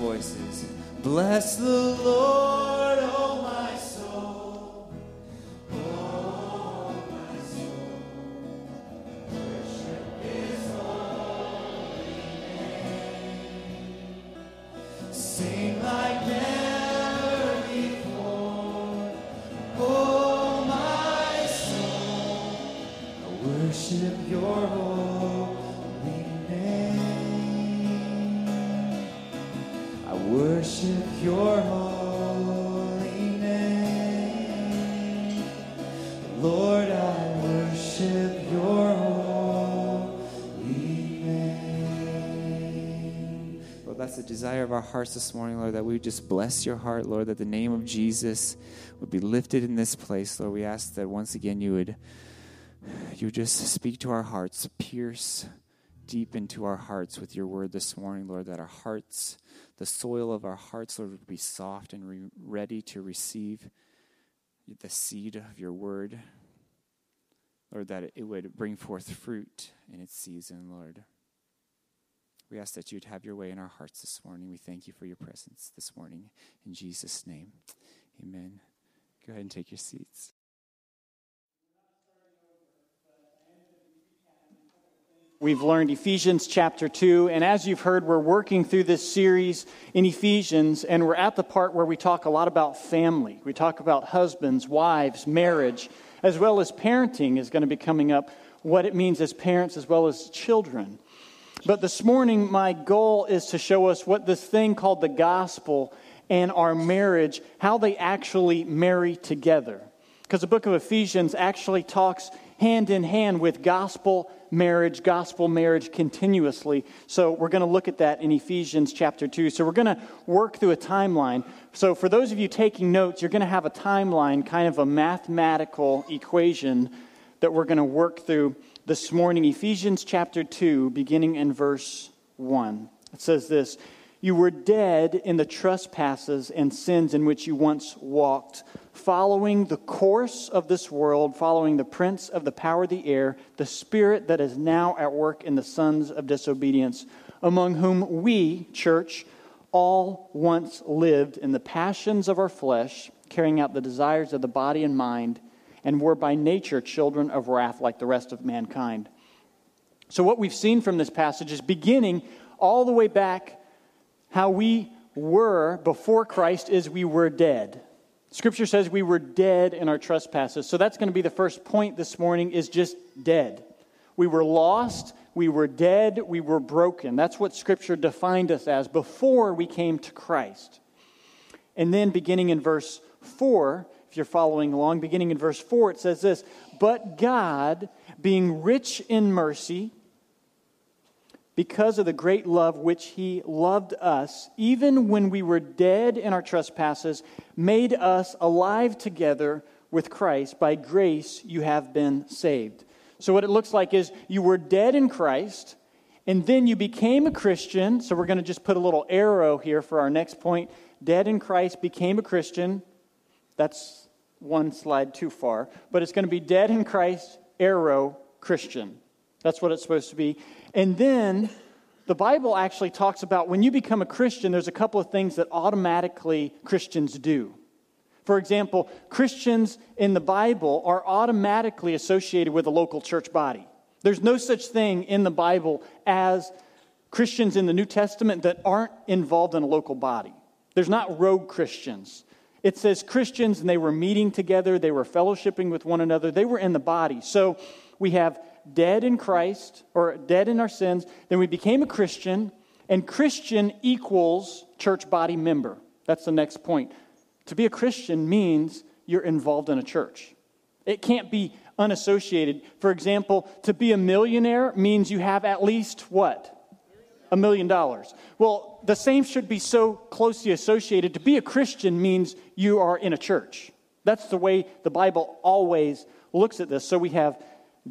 voices. Bless the Lord, that's the desire of our hearts this morning, Lord, that we just bless your heart, Lord, that the name of Jesus would be lifted in this place, Lord. We ask that once again you would you would just speak to our hearts, pierce deep into our hearts with your word this morning, Lord, that our hearts, the soil of our hearts, Lord, would be soft and re- ready to receive the seed of your word. Lord, that it would bring forth fruit in its season, Lord. We ask that you'd have your way in our hearts this morning. We thank you for your presence this morning. In Jesus' name, amen. Go ahead and take your seats. We've learned Ephesians chapter 2, and as you've heard, we're working through this series in Ephesians, and we're at the part where we talk a lot about family. We talk about husbands, wives, marriage, as well as parenting is going to be coming up, what it means as parents as well as children. But this morning, my goal is to show us what this thing called the gospel and our marriage, how they actually marry together. Because the book of Ephesians actually talks hand in hand with gospel marriage, gospel marriage continuously. So we're going to look at that in Ephesians chapter 2. So we're going to work through a timeline. So for those of you taking notes, you're going to have a timeline, kind of a mathematical equation that we're going to work through this morning. Ephesians chapter 2, beginning in verse 1. It says this You were dead in the trespasses and sins in which you once walked following the course of this world, following the prince of the power of the air, the spirit that is now at work in the sons of disobedience, among whom we, church, all once lived in the passions of our flesh, carrying out the desires of the body and mind, and were by nature children of wrath like the rest of mankind. So, what we've seen from this passage is beginning all the way back how we were before Christ is we were dead. Scripture says we were dead in our trespasses. So that's going to be the first point this morning is just dead. We were lost, we were dead, we were broken. That's what Scripture defined us as before we came to Christ. And then beginning in verse 4, if you're following along, beginning in verse 4, it says this But God, being rich in mercy, because of the great love which he loved us, even when we were dead in our trespasses, made us alive together with Christ. By grace you have been saved. So, what it looks like is you were dead in Christ, and then you became a Christian. So, we're going to just put a little arrow here for our next point. Dead in Christ, became a Christian. That's one slide too far. But it's going to be dead in Christ, arrow, Christian. That's what it's supposed to be. And then the Bible actually talks about when you become a Christian, there's a couple of things that automatically Christians do. For example, Christians in the Bible are automatically associated with a local church body. There's no such thing in the Bible as Christians in the New Testament that aren't involved in a local body. There's not rogue Christians. It says Christians and they were meeting together, they were fellowshipping with one another, they were in the body. So we have dead in Christ, or dead in our sins. Then we became a Christian, and Christian equals church body member. That's the next point. To be a Christian means you're involved in a church. It can't be unassociated. For example, to be a millionaire means you have at least what? A million dollars. Well, the same should be so closely associated. To be a Christian means you are in a church. That's the way the Bible always looks at this. So we have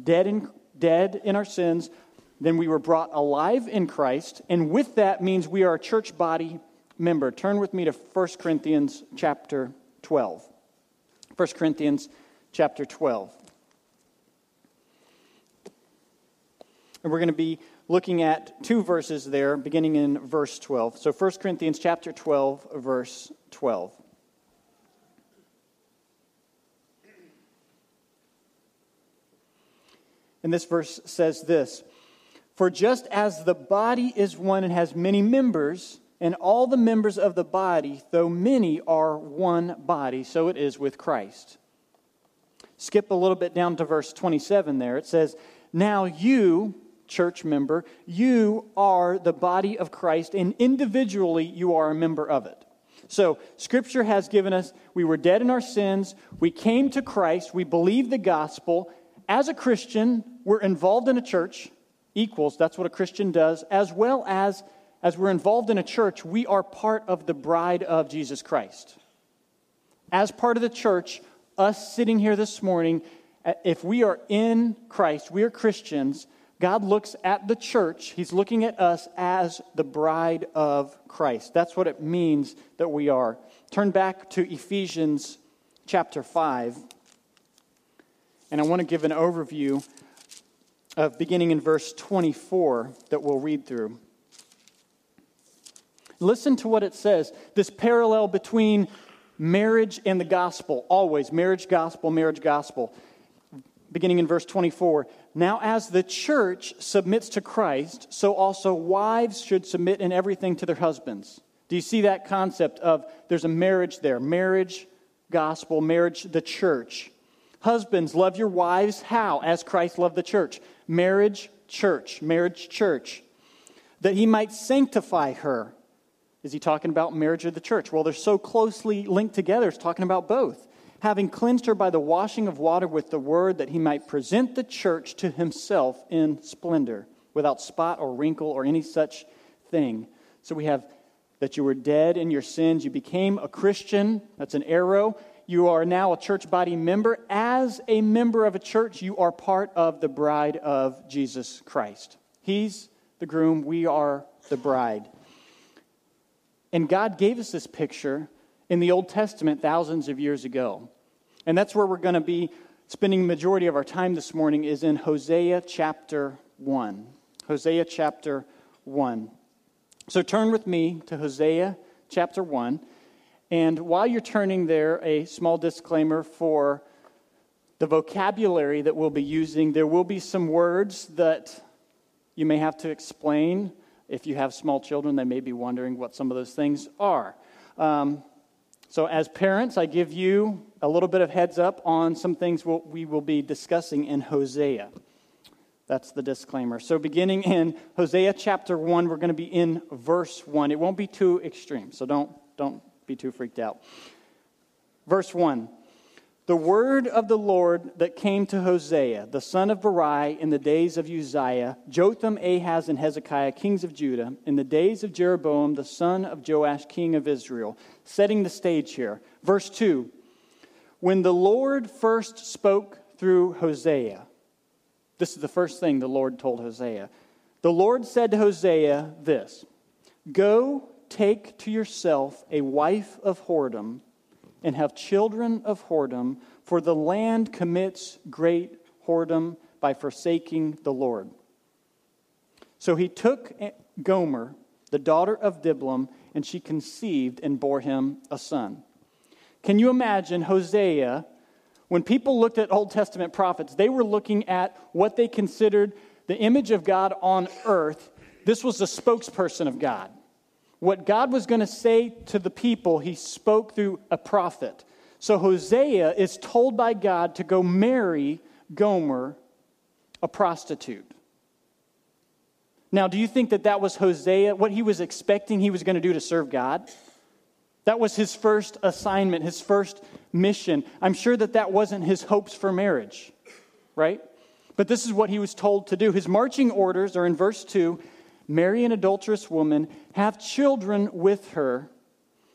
dead in dead in our sins, then we were brought alive in Christ, and with that means we are a church body member. Turn with me to 1 Corinthians chapter 12. 1 Corinthians chapter 12. And we're going to be looking at two verses there, beginning in verse 12. So 1 Corinthians chapter 12, verse 12. And this verse says this For just as the body is one and has many members, and all the members of the body, though many, are one body, so it is with Christ. Skip a little bit down to verse 27 there. It says, Now you, church member, you are the body of Christ, and individually you are a member of it. So, Scripture has given us, we were dead in our sins, we came to Christ, we believed the gospel. As a Christian, we're involved in a church, equals, that's what a Christian does, as well as as we're involved in a church, we are part of the bride of Jesus Christ. As part of the church, us sitting here this morning, if we are in Christ, we are Christians, God looks at the church, He's looking at us as the bride of Christ. That's what it means that we are. Turn back to Ephesians chapter 5, and I want to give an overview of beginning in verse 24 that we'll read through. Listen to what it says this parallel between marriage and the gospel, always marriage, gospel, marriage, gospel. Beginning in verse 24. Now, as the church submits to Christ, so also wives should submit in everything to their husbands. Do you see that concept of there's a marriage there? Marriage, gospel, marriage, the church. Husbands, love your wives. How? As Christ loved the church. Marriage, church. Marriage, church. That he might sanctify her is he talking about marriage or the church? Well, they're so closely linked together, it's talking about both. Having cleansed her by the washing of water with the word, that he might present the church to himself in splendor, without spot or wrinkle or any such thing. So we have that you were dead in your sins, you became a Christian, that's an arrow. You are now a church body member. As a member of a church, you are part of the bride of Jesus Christ. He's the groom, we are the bride. And God gave us this picture in the Old Testament thousands of years ago. And that's where we're going to be spending the majority of our time this morning is in Hosea chapter 1. Hosea chapter 1. So turn with me to Hosea chapter 1. And while you're turning there, a small disclaimer for the vocabulary that we'll be using. There will be some words that you may have to explain if you have small children, they may be wondering what some of those things are. Um, so, as parents, I give you a little bit of heads up on some things we will be discussing in Hosea. That's the disclaimer. So, beginning in Hosea chapter 1, we're going to be in verse 1. It won't be too extreme, so don't, don't be too freaked out. Verse 1 the word of the Lord that came to Hosea, the son of Beeri, in the days of Uzziah, Jotham, Ahaz, and Hezekiah, kings of Judah, in the days of Jeroboam, the son of Joash, king of Israel. Setting the stage here. Verse 2 When the Lord first spoke through Hosea, this is the first thing the Lord told Hosea. The Lord said to Hosea this Go take to yourself a wife of whoredom and have children of whoredom, for the land commits great whoredom by forsaking the Lord. So he took Gomer, the daughter of Diblaim, and she conceived and bore him a son. Can you imagine Hosea? When people looked at Old Testament prophets, they were looking at what they considered the image of God on earth. This was the spokesperson of God. What God was going to say to the people, he spoke through a prophet. So Hosea is told by God to go marry Gomer, a prostitute. Now, do you think that that was Hosea, what he was expecting he was going to do to serve God? That was his first assignment, his first mission. I'm sure that that wasn't his hopes for marriage, right? But this is what he was told to do. His marching orders are in verse 2 marry an adulterous woman, have children with her.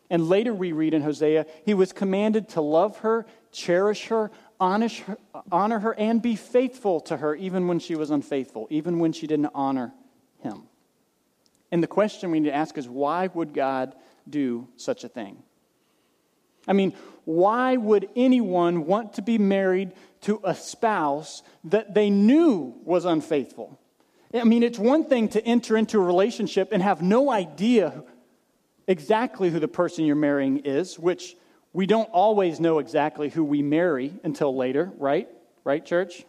And later we read in Hosea, he was commanded to love her, cherish her, honor her, and be faithful to her, even when she was unfaithful, even when she didn't honor him. And the question we need to ask is why would God do such a thing? I mean, why would anyone want to be married to a spouse that they knew was unfaithful? I mean, it's one thing to enter into a relationship and have no idea exactly who the person you're marrying is, which we don't always know exactly who we marry until later, right? Right, church?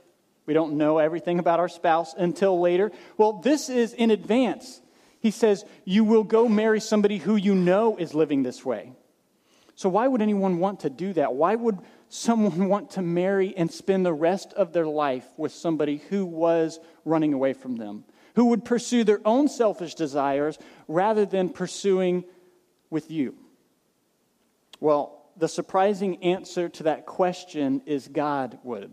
We don't know everything about our spouse until later. Well, this is in advance. He says, You will go marry somebody who you know is living this way. So, why would anyone want to do that? Why would someone want to marry and spend the rest of their life with somebody who was running away from them, who would pursue their own selfish desires rather than pursuing with you? Well, the surprising answer to that question is God would.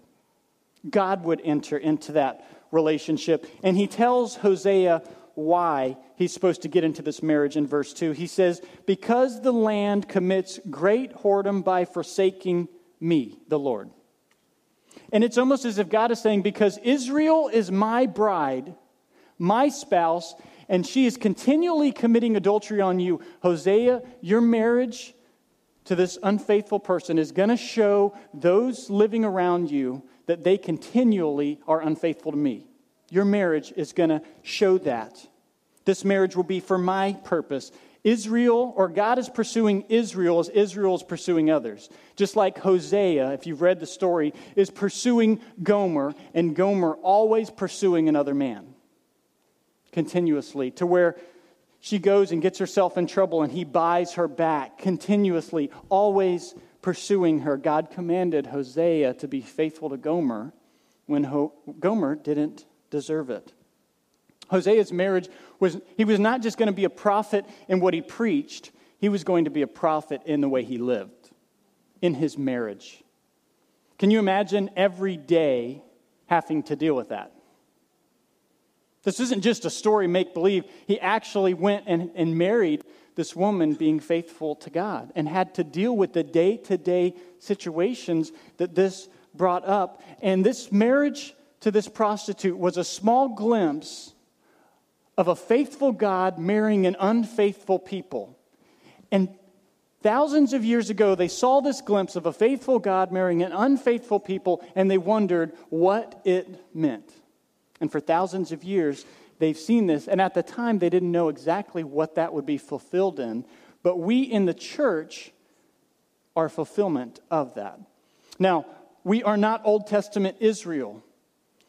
God would enter into that relationship. And he tells Hosea why he's supposed to get into this marriage in verse 2. He says, Because the land commits great whoredom by forsaking me, the Lord. And it's almost as if God is saying, Because Israel is my bride, my spouse, and she is continually committing adultery on you, Hosea, your marriage to this unfaithful person is going to show those living around you that they continually are unfaithful to me. Your marriage is going to show that. This marriage will be for my purpose. Israel, or God is pursuing Israel as Israel is pursuing others. Just like Hosea, if you've read the story, is pursuing Gomer, and Gomer always pursuing another man continuously, to where she goes and gets herself in trouble and he buys her back continuously, always pursuing her. God commanded Hosea to be faithful to Gomer when Ho- Gomer didn't deserve it. Hosea's marriage was, he was not just going to be a prophet in what he preached, he was going to be a prophet in the way he lived, in his marriage. Can you imagine every day having to deal with that? This isn't just a story make believe. He actually went and, and married this woman being faithful to God and had to deal with the day to day situations that this brought up. And this marriage to this prostitute was a small glimpse of a faithful God marrying an unfaithful people. And thousands of years ago, they saw this glimpse of a faithful God marrying an unfaithful people, and they wondered what it meant. And for thousands of years, they've seen this. And at the time, they didn't know exactly what that would be fulfilled in. But we in the church are fulfillment of that. Now, we are not Old Testament Israel.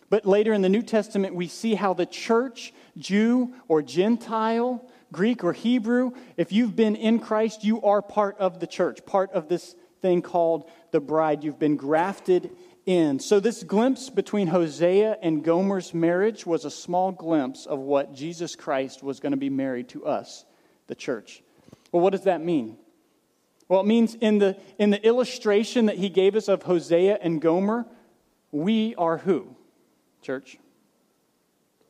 But later in the New Testament, we see how the church, Jew or Gentile, Greek or Hebrew, if you've been in Christ, you are part of the church, part of this thing called the bride. You've been grafted in. So, this glimpse between Hosea and Gomer's marriage was a small glimpse of what Jesus Christ was going to be married to us, the church. Well, what does that mean? Well, it means in the, in the illustration that he gave us of Hosea and Gomer, we are who? church?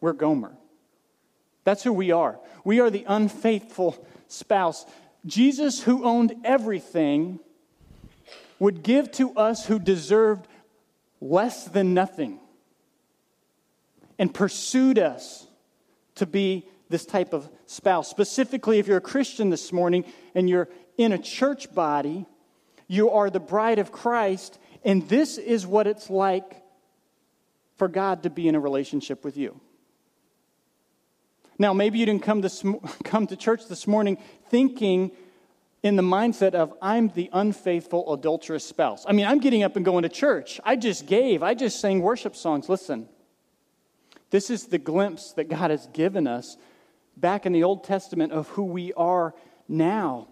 We're Gomer. That's who we are. We are the unfaithful spouse. Jesus, who owned everything, would give to us who deserved less than nothing and pursued us to be this type of spouse. Specifically, if you're a Christian this morning and you're in a church body, you are the bride of Christ, and this is what it's like for God to be in a relationship with you. Now, maybe you didn't come, this, come to church this morning thinking in the mindset of, I'm the unfaithful, adulterous spouse. I mean, I'm getting up and going to church. I just gave, I just sang worship songs. Listen, this is the glimpse that God has given us back in the Old Testament of who we are now.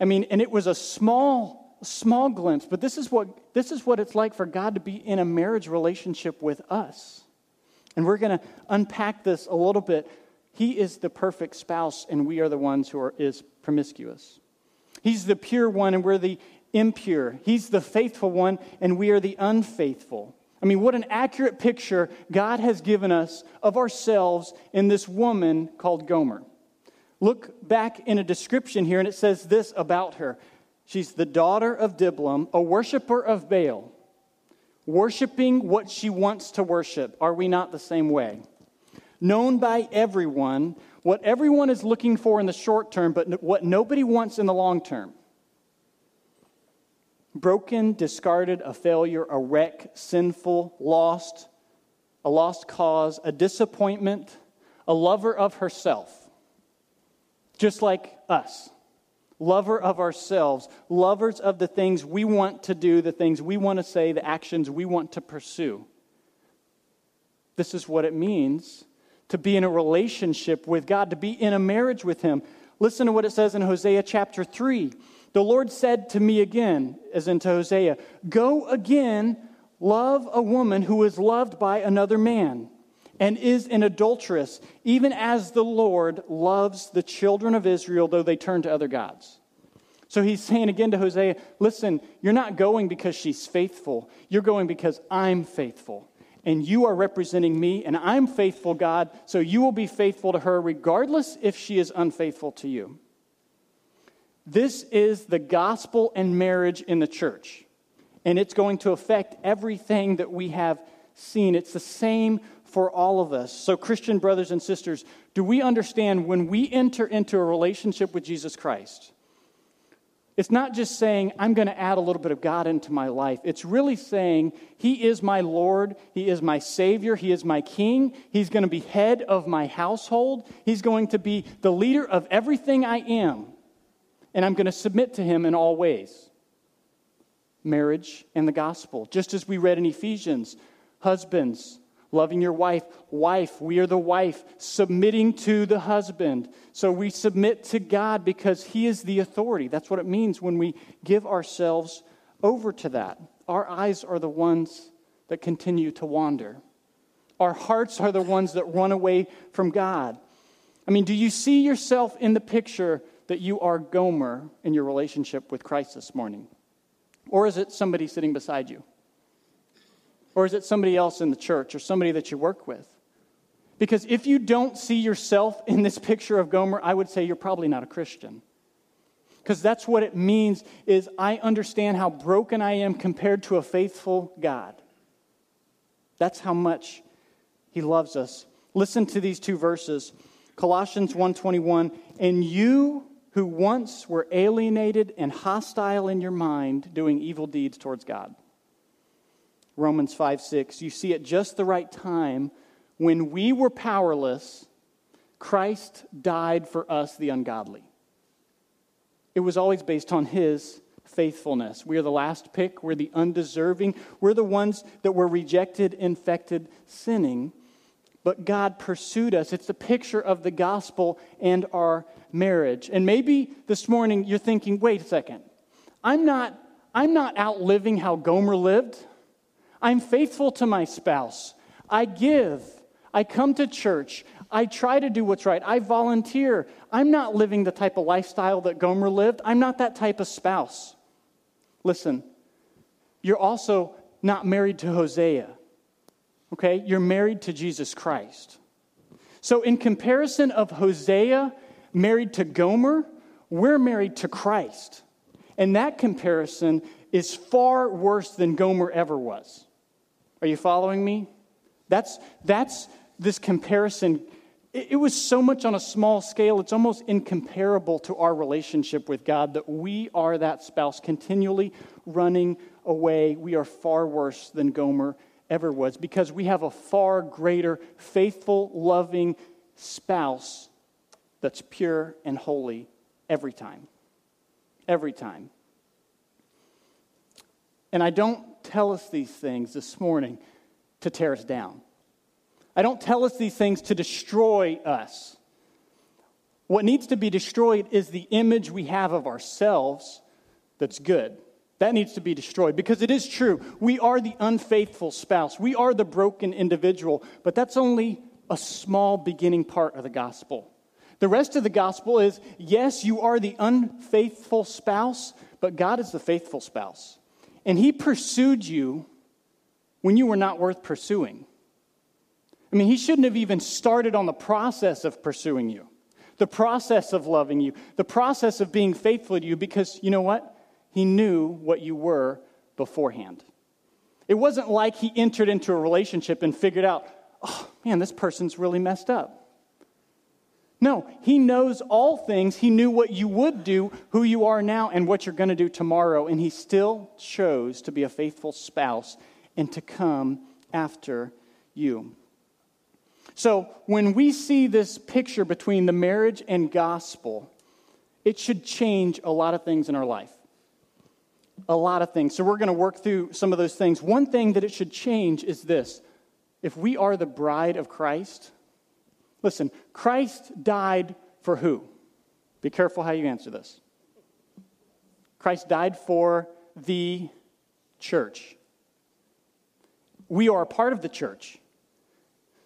I mean, and it was a small small glimpse, but this is what this is what it's like for God to be in a marriage relationship with us. And we're going to unpack this a little bit. He is the perfect spouse and we are the ones who are is promiscuous. He's the pure one and we're the impure. He's the faithful one and we are the unfaithful. I mean, what an accurate picture God has given us of ourselves in this woman called Gomer. Look back in a description here, and it says this about her She's the daughter of Diblaim, a worshiper of Baal, worshiping what she wants to worship. Are we not the same way? Known by everyone, what everyone is looking for in the short term, but what nobody wants in the long term. Broken, discarded, a failure, a wreck, sinful, lost, a lost cause, a disappointment, a lover of herself, just like us. Lover of ourselves, lovers of the things we want to do, the things we want to say, the actions we want to pursue. This is what it means to be in a relationship with God, to be in a marriage with Him. Listen to what it says in Hosea chapter 3. The Lord said to me again, as into Hosea, Go again, love a woman who is loved by another man and is an adulteress, even as the Lord loves the children of Israel, though they turn to other gods. So he's saying again to Hosea, listen, you're not going because she's faithful. You're going because I'm faithful. And you are representing me, and I'm faithful, God, so you will be faithful to her regardless if she is unfaithful to you. This is the gospel and marriage in the church, and it's going to affect everything that we have seen. It's the same for all of us. So, Christian brothers and sisters, do we understand when we enter into a relationship with Jesus Christ? It's not just saying, I'm going to add a little bit of God into my life. It's really saying, He is my Lord, He is my Savior, He is my King, He's going to be head of my household, He's going to be the leader of everything I am, and I'm going to submit to Him in all ways. Marriage and the gospel. Just as we read in Ephesians, husbands, Loving your wife. Wife, we are the wife, submitting to the husband. So we submit to God because He is the authority. That's what it means when we give ourselves over to that. Our eyes are the ones that continue to wander, our hearts are the ones that run away from God. I mean, do you see yourself in the picture that you are Gomer in your relationship with Christ this morning? Or is it somebody sitting beside you? Or is it somebody else in the church or somebody that you work with? Because if you don't see yourself in this picture of Gomer, I would say you're probably not a Christian. Because that's what it means is I understand how broken I am compared to a faithful God. That's how much he loves us. Listen to these two verses. Colossians 1:21, "And you who once were alienated and hostile in your mind, doing evil deeds towards God." Romans 5 6. You see, at just the right time, when we were powerless, Christ died for us, the ungodly. It was always based on his faithfulness. We are the last pick, we're the undeserving, we're the ones that were rejected, infected, sinning. But God pursued us. It's the picture of the gospel and our marriage. And maybe this morning you're thinking, wait a second. I'm not, I'm not outliving how Gomer lived. I'm faithful to my spouse. I give. I come to church. I try to do what's right. I volunteer. I'm not living the type of lifestyle that Gomer lived. I'm not that type of spouse. Listen, you're also not married to Hosea, okay? You're married to Jesus Christ. So, in comparison of Hosea married to Gomer, we're married to Christ. And that comparison is far worse than Gomer ever was. Are you following me? That's, that's this comparison. It, it was so much on a small scale, it's almost incomparable to our relationship with God that we are that spouse continually running away. We are far worse than Gomer ever was because we have a far greater, faithful, loving spouse that's pure and holy every time. Every time. And I don't tell us these things this morning to tear us down. I don't tell us these things to destroy us. What needs to be destroyed is the image we have of ourselves that's good. That needs to be destroyed because it is true. We are the unfaithful spouse, we are the broken individual, but that's only a small beginning part of the gospel. The rest of the gospel is yes, you are the unfaithful spouse, but God is the faithful spouse. And he pursued you when you were not worth pursuing. I mean, he shouldn't have even started on the process of pursuing you, the process of loving you, the process of being faithful to you, because you know what? He knew what you were beforehand. It wasn't like he entered into a relationship and figured out, oh man, this person's really messed up. No, he knows all things. He knew what you would do, who you are now, and what you're going to do tomorrow. And he still chose to be a faithful spouse and to come after you. So when we see this picture between the marriage and gospel, it should change a lot of things in our life. A lot of things. So we're going to work through some of those things. One thing that it should change is this if we are the bride of Christ, listen, Christ died for who? Be careful how you answer this. Christ died for the church. We are a part of the church.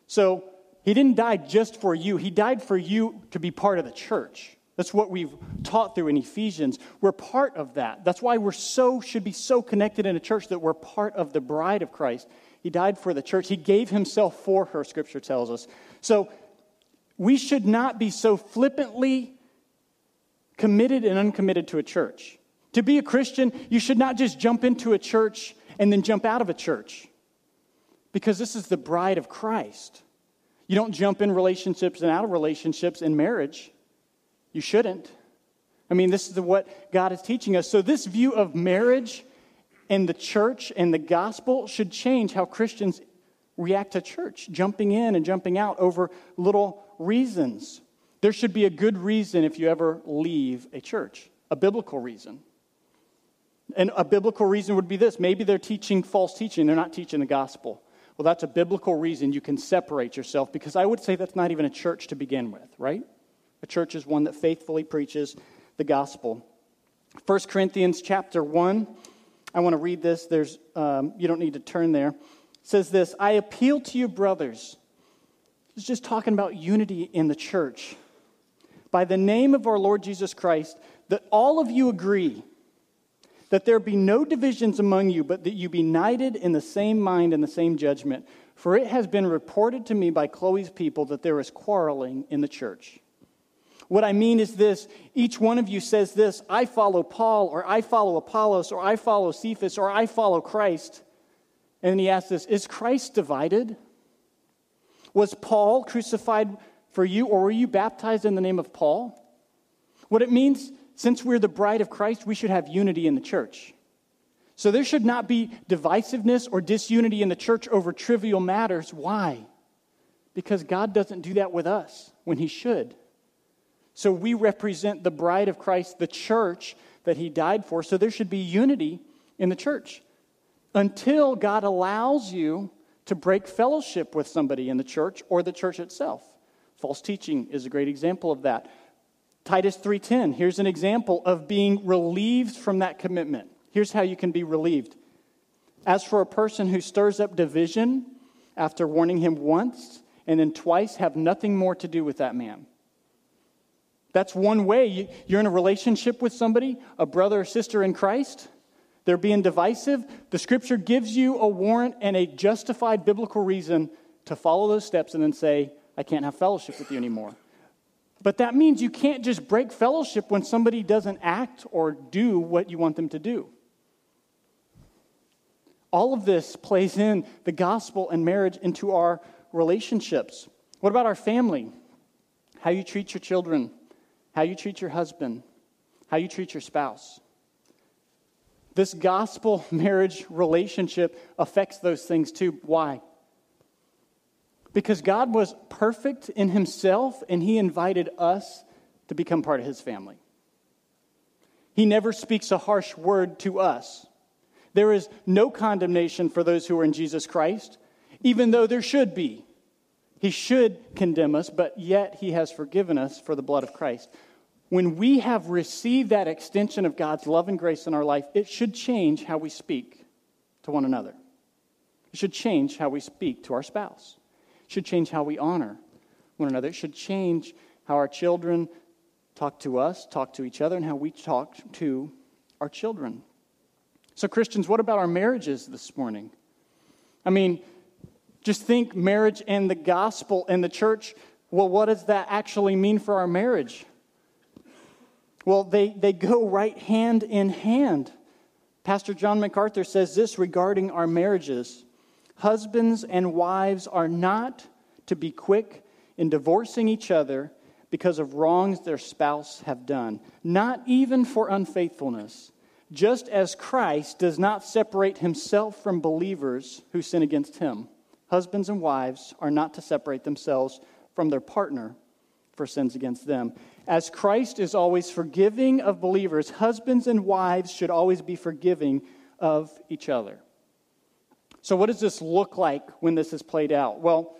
So he didn't die just for you, he died for you to be part of the church. That's what we've taught through in Ephesians. We're part of that. That's why we're so should be so connected in a church that we're part of the bride of Christ. He died for the church. He gave himself for her, scripture tells us. So we should not be so flippantly committed and uncommitted to a church. To be a Christian, you should not just jump into a church and then jump out of a church. Because this is the bride of Christ. You don't jump in relationships and out of relationships in marriage. You shouldn't. I mean, this is what God is teaching us. So, this view of marriage and the church and the gospel should change how Christians react to church, jumping in and jumping out over little reasons. There should be a good reason if you ever leave a church, a biblical reason. And a biblical reason would be this maybe they're teaching false teaching, they're not teaching the gospel. Well, that's a biblical reason you can separate yourself because I would say that's not even a church to begin with, right? A church is one that faithfully preaches the gospel. 1 Corinthians chapter 1, I want to read this. There's, um, you don't need to turn there. Says this I appeal to you, brothers. It's just talking about unity in the church. By the name of our Lord Jesus Christ, that all of you agree that there be no divisions among you, but that you be united in the same mind and the same judgment. For it has been reported to me by Chloe's people that there is quarreling in the church. What I mean is this each one of you says this I follow Paul, or I follow Apollos, or I follow Cephas, or I follow Christ. And he asks this Is Christ divided? Was Paul crucified for you, or were you baptized in the name of Paul? What it means since we're the bride of Christ, we should have unity in the church. So there should not be divisiveness or disunity in the church over trivial matters. Why? Because God doesn't do that with us when He should. So we represent the bride of Christ, the church that He died for. So there should be unity in the church until God allows you to break fellowship with somebody in the church or the church itself. False teaching is a great example of that. Titus 3:10, here's an example of being relieved from that commitment. Here's how you can be relieved. As for a person who stirs up division after warning him once and then twice, have nothing more to do with that man. That's one way. You're in a relationship with somebody, a brother or sister in Christ. They're being divisive. The scripture gives you a warrant and a justified biblical reason to follow those steps and then say, I can't have fellowship with you anymore. But that means you can't just break fellowship when somebody doesn't act or do what you want them to do. All of this plays in the gospel and marriage into our relationships. What about our family? How you treat your children, how you treat your husband, how you treat your spouse. This gospel marriage relationship affects those things too. Why? Because God was perfect in himself and he invited us to become part of his family. He never speaks a harsh word to us. There is no condemnation for those who are in Jesus Christ, even though there should be. He should condemn us, but yet he has forgiven us for the blood of Christ. When we have received that extension of God's love and grace in our life, it should change how we speak to one another. It should change how we speak to our spouse It should change how we honor one another. It should change how our children talk to us, talk to each other, and how we talk to our children. So, Christians, what about our marriages this morning? I mean, just think marriage and the gospel and the church. Well, what does that actually mean for our marriage? Well, they, they go right hand in hand. Pastor John MacArthur says this regarding our marriages Husbands and wives are not to be quick in divorcing each other because of wrongs their spouse have done, not even for unfaithfulness, just as Christ does not separate himself from believers who sin against him. Husbands and wives are not to separate themselves from their partner for sins against them. As Christ is always forgiving of believers, husbands and wives should always be forgiving of each other. So, what does this look like when this is played out? Well,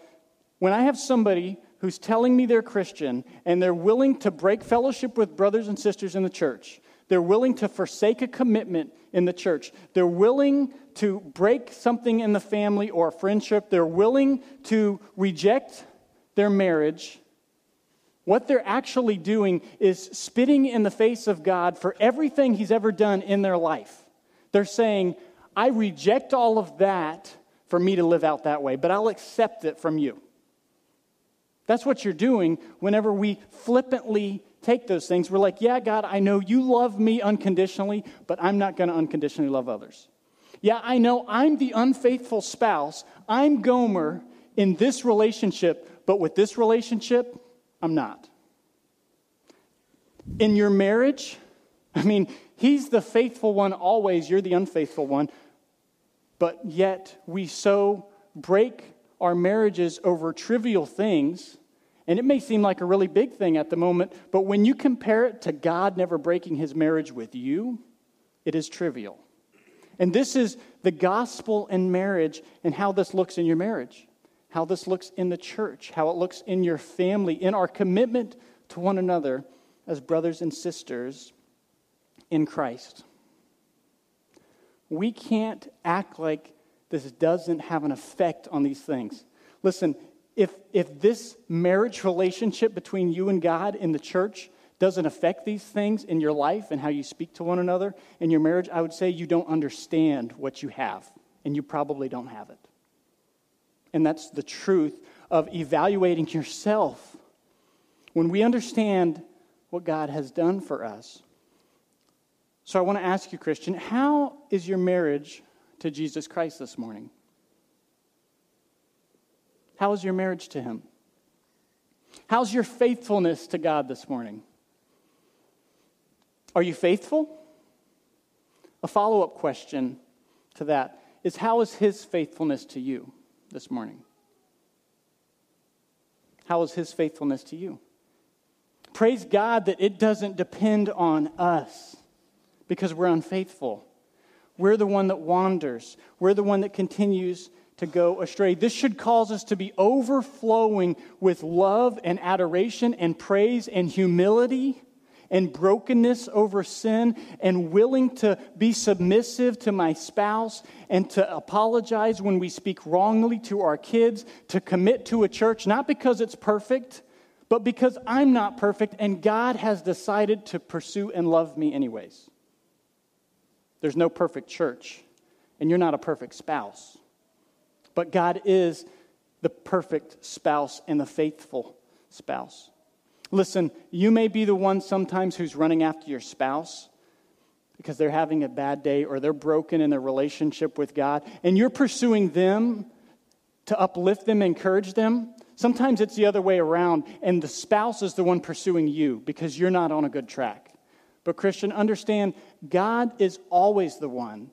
when I have somebody who's telling me they're Christian and they're willing to break fellowship with brothers and sisters in the church, they're willing to forsake a commitment in the church. They're willing to break something in the family or friendship. They're willing to reject their marriage. What they're actually doing is spitting in the face of God for everything He's ever done in their life. They're saying, I reject all of that for me to live out that way, but I'll accept it from you. That's what you're doing whenever we flippantly take those things. We're like, yeah, God, I know you love me unconditionally, but I'm not going to unconditionally love others. Yeah, I know I'm the unfaithful spouse. I'm Gomer in this relationship, but with this relationship, I'm not. In your marriage, I mean, he's the faithful one always, you're the unfaithful one, but yet we so break our marriages over trivial things and it may seem like a really big thing at the moment, but when you compare it to God never breaking his marriage with you, it is trivial. And this is the gospel in marriage and how this looks in your marriage, how this looks in the church, how it looks in your family, in our commitment to one another as brothers and sisters in Christ. We can't act like this doesn't have an effect on these things. Listen, if, if this marriage relationship between you and God in the church doesn't affect these things in your life and how you speak to one another in your marriage, I would say you don't understand what you have, and you probably don't have it. And that's the truth of evaluating yourself. When we understand what God has done for us. So I want to ask you, Christian, how is your marriage to Jesus Christ this morning? How is your marriage to Him? How's your faithfulness to God this morning? Are you faithful? A follow up question to that is How is His faithfulness to you this morning? How is His faithfulness to you? Praise God that it doesn't depend on us because we're unfaithful. We're the one that wanders, we're the one that continues to go astray. This should cause us to be overflowing with love and adoration and praise and humility and brokenness over sin and willing to be submissive to my spouse and to apologize when we speak wrongly to our kids, to commit to a church, not because it's perfect, but because I'm not perfect and God has decided to pursue and love me anyways. There's no perfect church, and you're not a perfect spouse. But God is the perfect spouse and the faithful spouse. Listen, you may be the one sometimes who's running after your spouse because they're having a bad day or they're broken in their relationship with God, and you're pursuing them to uplift them, encourage them. Sometimes it's the other way around, and the spouse is the one pursuing you because you're not on a good track. But, Christian, understand God is always the one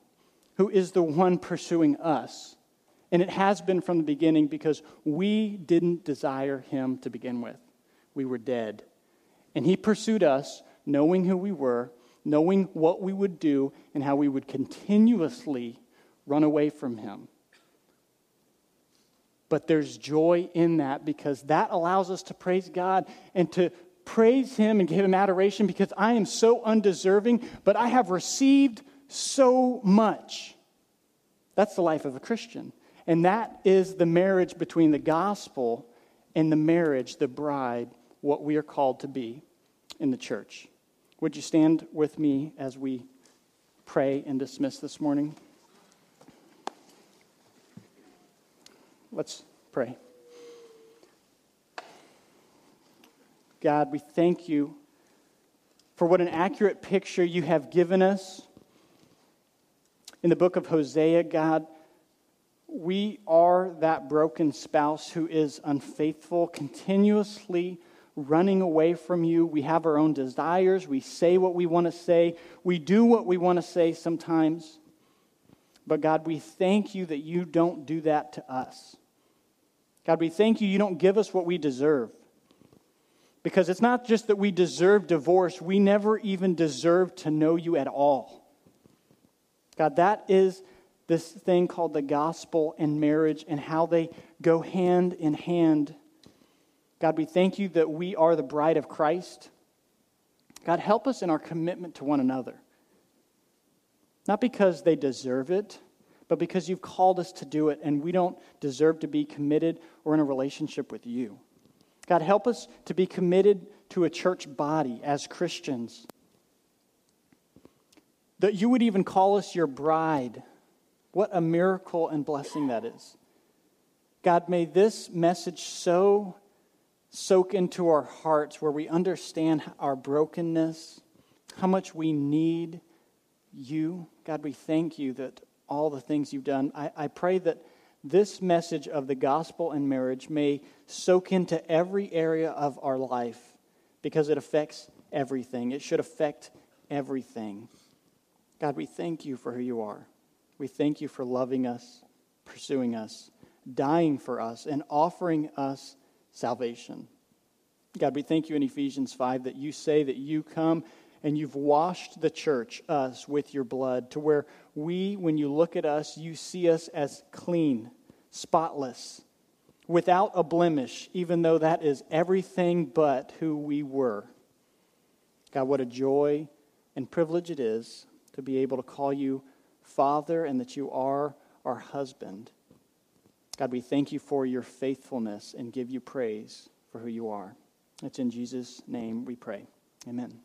who is the one pursuing us. And it has been from the beginning because we didn't desire him to begin with. We were dead. And he pursued us, knowing who we were, knowing what we would do, and how we would continuously run away from him. But there's joy in that because that allows us to praise God and to praise Him and give Him adoration because I am so undeserving, but I have received so much. That's the life of a Christian. And that is the marriage between the gospel and the marriage, the bride, what we are called to be in the church. Would you stand with me as we pray and dismiss this morning? Let's pray. God, we thank you for what an accurate picture you have given us in the book of Hosea, God we are that broken spouse who is unfaithful, continuously running away from you. We have our own desires. We say what we want to say. We do what we want to say sometimes. But God, we thank you that you don't do that to us. God, we thank you, you don't give us what we deserve. Because it's not just that we deserve divorce, we never even deserve to know you at all. God, that is this thing called the gospel and marriage and how they go hand in hand. God, we thank you that we are the bride of Christ. God, help us in our commitment to one another. Not because they deserve it, but because you've called us to do it and we don't deserve to be committed or in a relationship with you. God, help us to be committed to a church body as Christians. That you would even call us your bride. What a miracle and blessing that is. God, may this message so soak into our hearts where we understand our brokenness, how much we need you. God, we thank you that all the things you've done. I, I pray that this message of the gospel and marriage may soak into every area of our life because it affects everything. It should affect everything. God, we thank you for who you are. We thank you for loving us, pursuing us, dying for us, and offering us salvation. God, we thank you in Ephesians 5 that you say that you come and you've washed the church, us, with your blood, to where we, when you look at us, you see us as clean, spotless, without a blemish, even though that is everything but who we were. God, what a joy and privilege it is to be able to call you Father and that you are our husband. God, we thank you for your faithfulness and give you praise for who you are. It's in Jesus' name we pray. Amen.